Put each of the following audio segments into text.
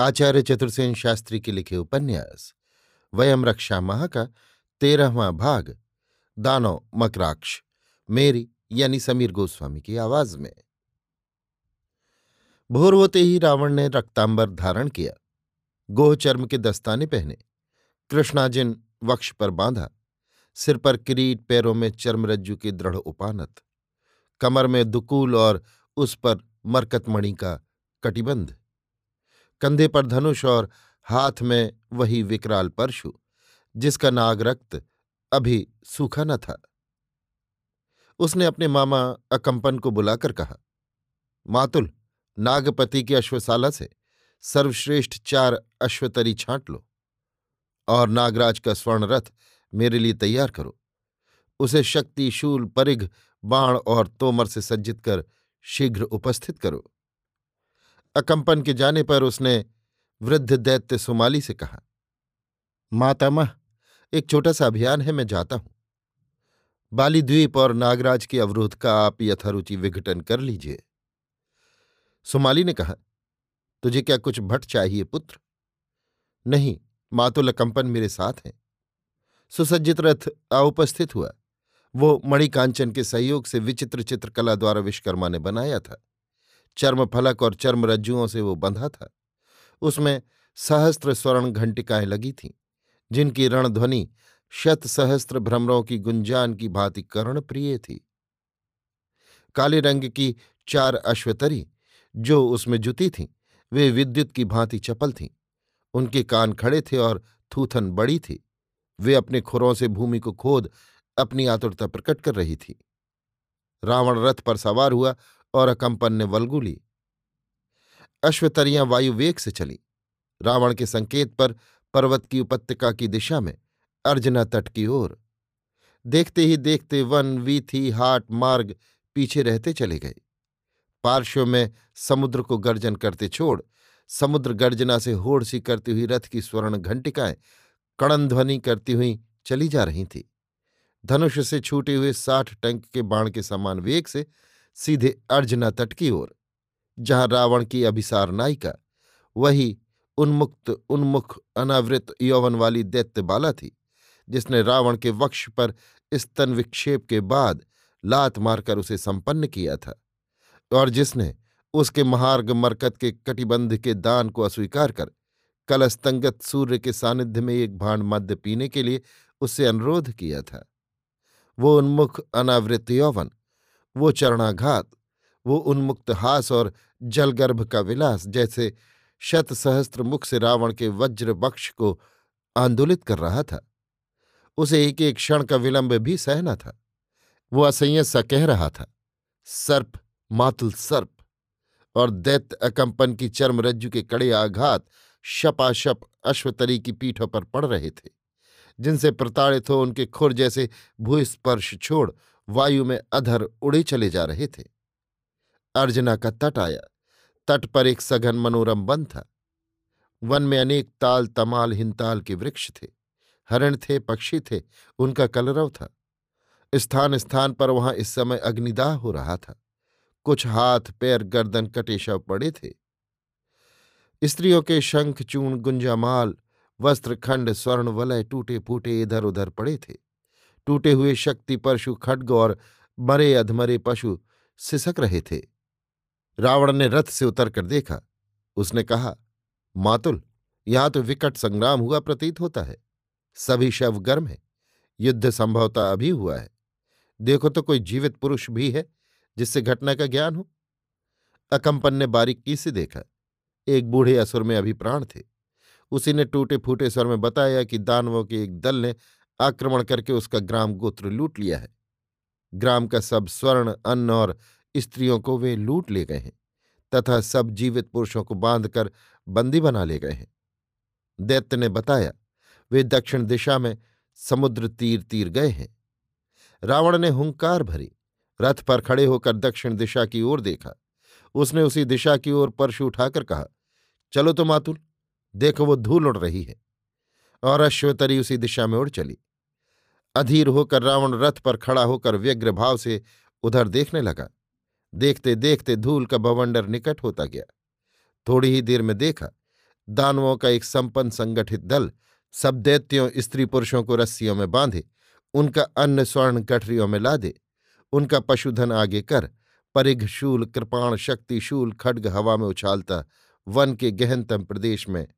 आचार्य चतुर्सेन शास्त्री के लिखे उपन्यास, वयम रक्षा माह का तेरहवां भाग दानो मकराक्ष, मेरी यानी समीर गोस्वामी की आवाज़ में। भोर होते ही रावण ने रक्तांबर धारण किया, गोह चर्म के दस्ताने पहने कृष्णाजिन वक्ष पर बांधा, सिर पर किरीट पैरों में चर्मरज्जु के दृढ़ उपानत, कमर में दुकूल और उस पर मरकतमणि का कटिबंध। कंधे पर धनुष और हाथ में वही विकराल परशु, जिसका नाग रक्त अभी सूखा न था। उसने अपने मामा अकंपन को बुलाकर कहा, मातुल, नागपति की अश्वशाला से सर्वश्रेष्ठ चार अश्वतरी छांट लो और नागराज का स्वर्ण रथ मेरे लिए तैयार करो। उसे शक्ति शूल परिघ बाण और तोमर से सज्जित कर शीघ्र उपस्थित करो। अकंपन के जाने पर उसने वृद्ध दैत्य सुमाली से कहा मातामह एक छोटा सा अभियान है, मैं जाता हूँ। बाली द्वीप और नागराज के अवरोध का आप यथारुचि विघटन कर लीजिए सुमाली ने कहा, तुझे क्या कुछ भट चाहिए पुत्र? नहीं मातुल कंपन मेरे साथ हैं। सुसज्जित रथ अउपस्थित हुआ। वो मणिकांचन के सहयोग से विचित्र चित्रकला द्वारा विश्वकर्मा ने बनाया था। चर्म फलक और चर्म रज्जुओं से वो बंधा था। उसमें सहस्त्र स्वर्ण घंटिकाएँ लगी थीं, जिनकी रणध्वनि शत सहस्त्र भ्रमरों की गुंजान की भांति कर्ण प्रिय थी। काले रंग की चार अश्वतरी जो उसमें जुती थीं, वे विद्युत की भांति चपल थीं। उनके कान खड़े थे और थूथन बड़ी थी। वे अपने खुरों से भूमि को खोद अपनी आतुरता प्रकट कर रही थी। रावण रथ पर सवार हुआ और अकंपन ने वल्गु ली। अश्वतरियाँ वायु वेग से चली। रावण के संकेत पर पर्वत की उपत्यका की दिशा में अर्जना तट की ओर। देखते ही देखते वन, वीथी, हाट, मार्ग पीछे रहते चले गए। पार्श्व में समुद्र को गर्जन करते छोड़, समुद्र गर्जना से होड़ सी करती हुई रथ की स्वर्ण घंटिकाएँ कड़नध्वनि करती हुई चली जा रही थी। धनुष से छूटे हुए साठ टंक के बाण के समान वेग से सीधे अर्जना तट की ओर, जहाँ रावण की अभिसार नायिका, वही उन्मुक्त, उन्मुख, अनावृत यौवन वाली दैत्य बाला थी, जिसने रावण के वक्ष पर स्तन विक्षेप के बाद लात मारकर उसे संपन्न किया था, और जिसने उसके महार्ग मरकत के कटिबंध के दान को अस्वीकार कर कलस्तंगत सूर्य के सानिध्य में एक भांड मद्य पीने के लिए उससे अनुरोध किया था। वो उन्मुख, अनावृत यौवन वो चरणाघात, वो उन्मुक्त हास और जलगर्भ का विलास जैसे शत सहस्त्र मुख से रावण के वज्र बक्ष को आंदोलित कर रहा था। उसे एक एक क्षण का विलंब भी सहना था। वो असंयत सा कह रहा था, सर्प, मातुल सर्प! और दैत्य अकंपन की चर्मरज्जु के कड़े आघात शपाशप अश्वतरी की पीठों पर पड़ रहे थे, जिनसे प्रताड़ित हो उनके खुर जैसे भूस्पर्श छोड़ वायु में अधर उड़े चले जा रहे थे। अर्जना का तट आया। तट पर एक सघन मनोरम वन था। वन में अनेक ताल तमाल हिंताल के वृक्ष थे। हरण थे, पक्षी थे, उनका कलरव था। स्थान स्थान पर वहाँ इस समय अग्निदाह हो रहा था। कुछ हाथ, पैर, गर्दन, कटे शव पड़े थे। स्त्रियों के शंख चूर्ण गुंजामाल, वस्त्रखंड, स्वर्ण, वलय टूटे फूटे इधर उधर पड़े थे। टूटे हुए शक्ति परशु खड्ग और मरे अधमरे पशु सिसक रहे थे। रावण ने रथ से उतर कर देखा। उसने कहा, मातुल, यहाँ तो विकट संग्राम हुआ प्रतीत होता है। सभी शव गर्म है। युद्ध संभवता अभी हुआ है। देखो तो कोई जीवित पुरुष भी है जिससे घटना का ज्ञान हो। अकंपन ने बारीकी से देखा। एक बूढ़े असुर में अभी प्राण थे। उसी ने टूटे फूटे स्वर में बताया कि दानवों के एक दल ने आक्रमण करके उसका ग्राम गोत्र लूट लिया है। ग्राम का सब स्वर्ण, अन्न और स्त्रियों को वे लूट ले गए हैं तथा सब जीवित पुरुषों को बांधकर बंदी बना ले गए हैं। दैत्य ने बताया, वे दक्षिण दिशा में समुद्र तीर तीर गए हैं। रावण ने हुंकार भरी, रथ पर खड़े होकर दक्षिण दिशा की ओर देखा। उसने उसी दिशा की ओर परशु उठाकर कहा, चलो तो मातुल, देखो वो धूल उड़ रही है। और अश्वतरी उसी दिशा में उड़ चली। अधीर होकर रावण रथ पर खड़ा होकर व्यग्र भाव से उधर देखने लगा। देखते देखते धूल का बवंडर निकट होता गया। थोड़ी ही देर में देखा, दानवों का एक संपन्न संगठित दल सब दैत्यों, स्त्री पुरुषों को रस्सियों में बांधे, उनका अन्न स्वर्ण गठरियों में लादे। उनका पशुधन आगे कर, परिघ शूल, कृपाण शक्ति शूल, खड्ग हवा में उछालता, वन के गहनतम प्रदेश में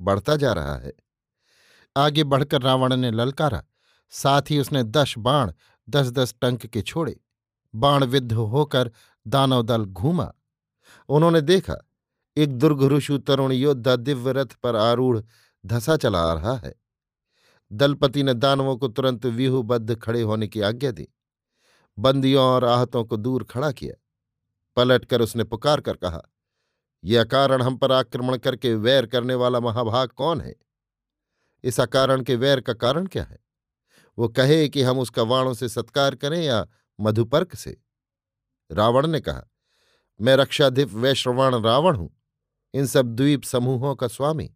बढ़ता जा रहा है। आगे बढ़कर रावण ने ललकारा। साथ ही उसने दस बाण दस दस टंक के छोड़े। बाण विद्ध होकर दानव दल घूमा। उन्होंने देखा, एक दुर्घुरुषु तरुण योद्धा दिव्य रथ पर आरूढ़ धसा चला आ रहा है। दलपति ने दानवों को तुरंत व्यूहबद्ध खड़े होने की आज्ञा दी। बंदियों और आहतों को दूर खड़ा किया। पलटकर उसने पुकार कर कहा, यह अकारण हम पर आक्रमण करके वैर करने वाला महाभाग कौन है? इस अकारण के वैर का कारण क्या है? वो कहे कि हम उसका वाणों से सत्कार करें या मधुपर्क से। रावण ने कहा, मैं रक्षाधिप वैश्रवाण रावण हूँ। इन सब द्वीप समूहों का स्वामी।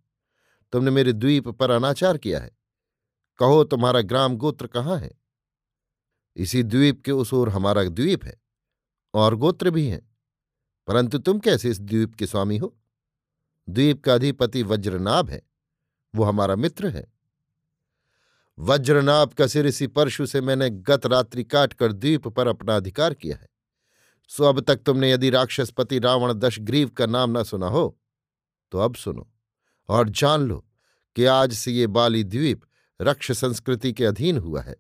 तुमने मेरे द्वीप पर अनाचार किया है। कहो तुम्हारा ग्राम गोत्र कहाँ है? इसी द्वीप के उस ओर हमारा द्वीप है, और गोत्र भी हैं। परंतु तुम कैसे इस द्वीप के स्वामी हो? द्वीप का अधिपति वज्रनाभ है, वो हमारा मित्र है। वज्रनाभ का सिर इसी परशु से मैंने गत रात्रि काटकर द्वीप पर अपना अधिकार किया है। सो अब तक तुमने यदि राक्षसपति रावण दशग्रीव का नाम न सुना हो तो अब सुनो और जान लो कि आज से ये बाली द्वीप रक्ष संस्कृति के अधीन हुआ है।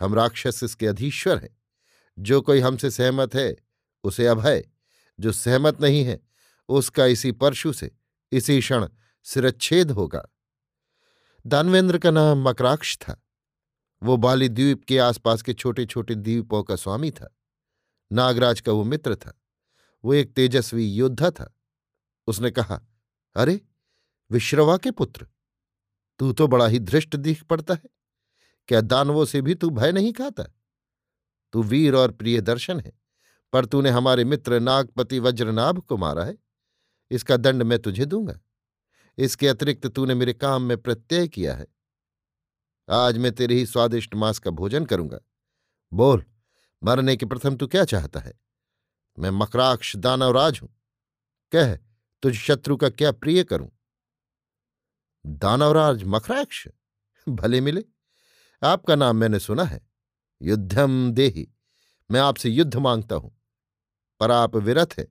हम राक्षस इसके अधीश्वर हैं। जो कोई हमसे सहमत है, उसे अभय। जो सहमत नहीं है, उसका इसी परशु से, इसी क्षण सिरच्छेद होगा। दानवेंद्र का नाम मकराक्ष था। वो बाली द्वीप के आसपास के छोटे छोटे द्वीपों का स्वामी था। नागराज का वो मित्र था। वो एक तेजस्वी योद्धा था। उसने कहा, अरे, विश्रवा के पुत्र, तू तो बड़ा ही धृष्ट दिख पड़ता है। क्या दानवों से भी तू भय नहीं खाता? तू वीर और प्रिय दर्शन है, पर तूने हमारे मित्र नागपति वज्रनाभ को मारा है। इसका दंड मैं तुझे दूँगा। इसके अतिरिक्त तूने मेरे काम में प्रत्यय किया है। आज मैं तेरे ही स्वादिष्ट मांस का भोजन करूँगा। बोल, मरने के प्रथम तू क्या चाहता है? मैं मकराक्ष दानवराज हूँ। कह, तुझ शत्रु का क्या प्रिय करूँ? दानवराज मकराक्ष? भले मिले। आपका नाम मैंने सुना है। युद्धम देही। मैं आपसे युद्ध माँगता हूँ। पर आप विरथ है,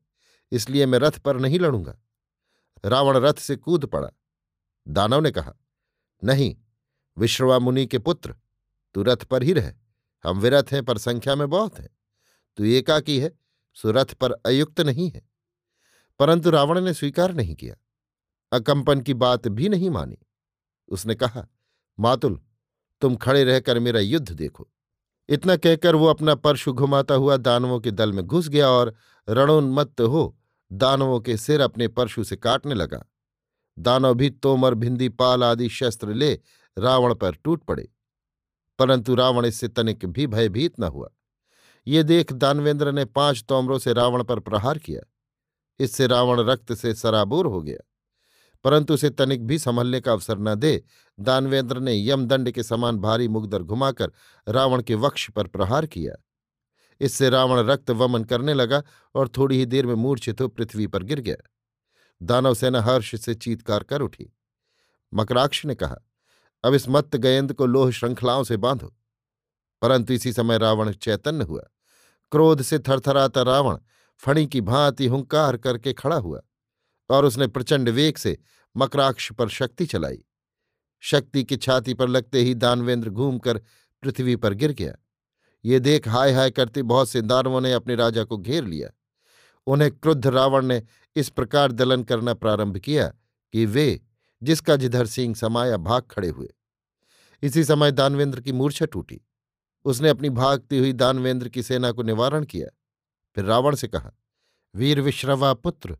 इसलिए मैं रथ पर नहीं लड़ूँगा। रावण रथ से कूद पड़ा। दानव ने कहा, नहीं विश्रवा मुनि के पुत्र, तू रथ पर ही रह। हम विरथ हैं, पर संख्या में बहुत हैं। तू एकाकी है, सो रथ पर अयुक्त नहीं है। परंतु रावण ने स्वीकार नहीं किया। अकंपन की बात भी नहीं मानी। उसने कहा, मातुल, तुम खड़े रहकर मेरा युद्ध देखो। इतना कहकर वो अपना परशु घुमाता हुआ दानवों के दल में घुस गया और रणोन्मत्त हो दानवों के सिर अपने परशु से काटने लगा। दानव भी तोमर, भिंदी, पाल आदि शस्त्र ले रावण पर टूट पड़े। परंतु रावण इससे तनिक भी भयभीत न हुआ। ये देख दानवेंद्र ने पाँच तोमरों से रावण पर प्रहार किया। इससे रावण रक्त से सराबोर हो गया। परंतु उसे तनिक भी संभलने का अवसर न दे दानवेंद्र ने यमदंड के समान भारी मुगदर घुमाकर रावण के वक्ष पर प्रहार किया। इससे रावण रक्त वमन करने लगा और थोड़ी ही देर में मूर्छित हो पृथ्वी पर गिर गया। दानव सेना हर्ष से चीतकार कर उठी। मकराक्ष ने कहा, अब इस मत्त गयंद को लोह श्रृंखलाओं से बांधो। परंतु इसी समय रावण चैतन्य हुआ। क्रोध से थरथराता रावण फणी की भांति हुंकार करके खड़ा हुआ और उसने प्रचंड वेग से मकराक्ष पर शक्ति चलाई। शक्ति की छाती पर लगते ही दानवेंद्र घूमकर पृथ्वी पर गिर गया। ये देख हाय हाय करते बहुत से दानवों ने अपने राजा को घेर लिया। उन्हें क्रुद्ध रावण ने इस प्रकार दलन करना प्रारंभ किया कि वे, जिसका जिधर सिंह समाया भाग खड़े हुए। इसी समय दानवेंद्र की मूर्छा टूटी। उसने अपनी भागती हुई दानवेंद्र की सेना को निवारण किया। फिर रावण से कहा, वीर विश्रवा पुत्र,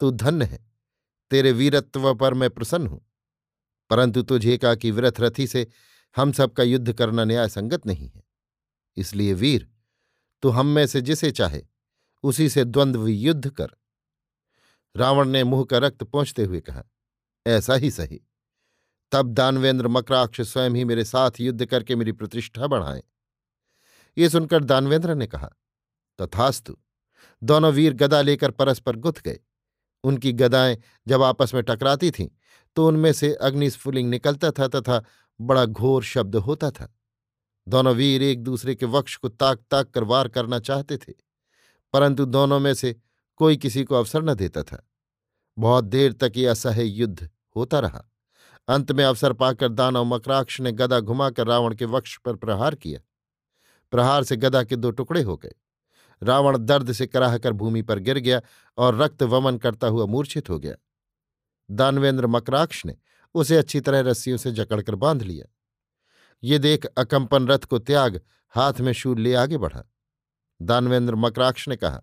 तू धन्य है। तेरे वीरत्व पर मैं प्रसन्न हूँ। परंतु तुझे एकाकी व्रथ रथी से हम सबका युद्ध करना न्याय संगत नहीं है। इसलिए वीर, तू हम में से जिसे चाहे, उसी से द्वंद्व युद्ध कर। रावण ने मुँह का रक्त पहुँचते हुए कहा, ऐसा ही सही। तब दानवेंद्र मकराक्ष स्वयं ही मेरे साथ युद्ध करके मेरी प्रतिष्ठा बढ़ाए। ये सुनकर दानवेंद्र ने कहा, तथास्तु, दोनों वीर गदा लेकर परस्पर गुथ गए। उनकी गदाएँ जब आपस में टकराती थीं तो उनमें से अग्निस्फुलिंग निकलता था तथा बड़ा घोर शब्द होता था। दोनों वीर एक दूसरे के वक्ष को ताक ताक कर वार करना चाहते थे, परंतु दोनों में से कोई किसी को अवसर न देता था। बहुत देर तक यह असह्य युद्ध होता रहा। अंत में अवसर पाकर दानव मकराक्ष ने गदा घुमाकर रावण के वक्ष पर प्रहार किया। प्रहार से गदा के दो टुकड़े हो गए। रावण दर्द से कराहकर भूमि पर गिर गया और रक्त वमन करता हुआ मूर्छित हो गया। दानवेंद्र मकराक्ष ने उसे अच्छी तरह रस्सियों से जकड़कर बाँध लिया। ये देख अकंपन रथ को त्याग हाथ में शूल ले आगे बढ़ा। दानवेंद्र मकराक्ष ने कहा,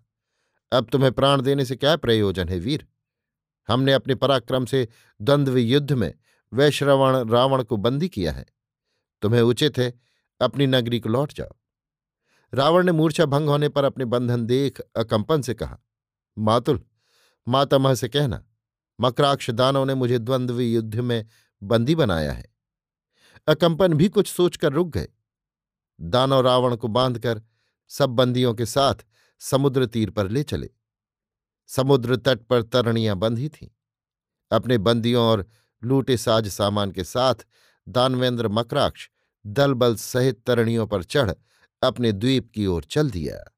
अब तुम्हें प्राण देने से क्या प्रयोजन है, वीर? हमने अपने पराक्रम से द्वंद्व युद्ध में वैश्रवण रावण को बंदी किया है। तुम्हें उचित है, अपनी नगरी को लौट जाओ। रावण ने मूर्छा भंग होने पर अपने बंधन देख अकंपन से कहा, मातुल, मातामह से कहना, मकराक्ष दानों ने मुझे द्वंद्व युद्ध में बंदी बनाया है। अकंपन भी कुछ सोचकर रुक गए। दानव रावण को बांधकर सब बंदियों के साथ समुद्र तीर पर ले चले। समुद्र तट पर तरणियाँ बंधी थीं। अपने बंदियों और लूटे साज सामान के साथ दानवेंद्र मकराक्ष दलबल सहित तरणियों पर चढ़ अपने द्वीप की ओर चल दिया।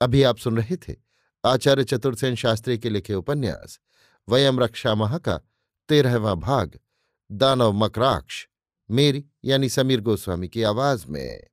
अभी आप सुन रहे थे आचार्य चतुर्सेन शास्त्री के लिखे उपन्यास, वयम रक्षा महा का तेरहवा भाग। दानव मकराक्ष मेरी यानी समीर गोस्वामी की आवाज़ में।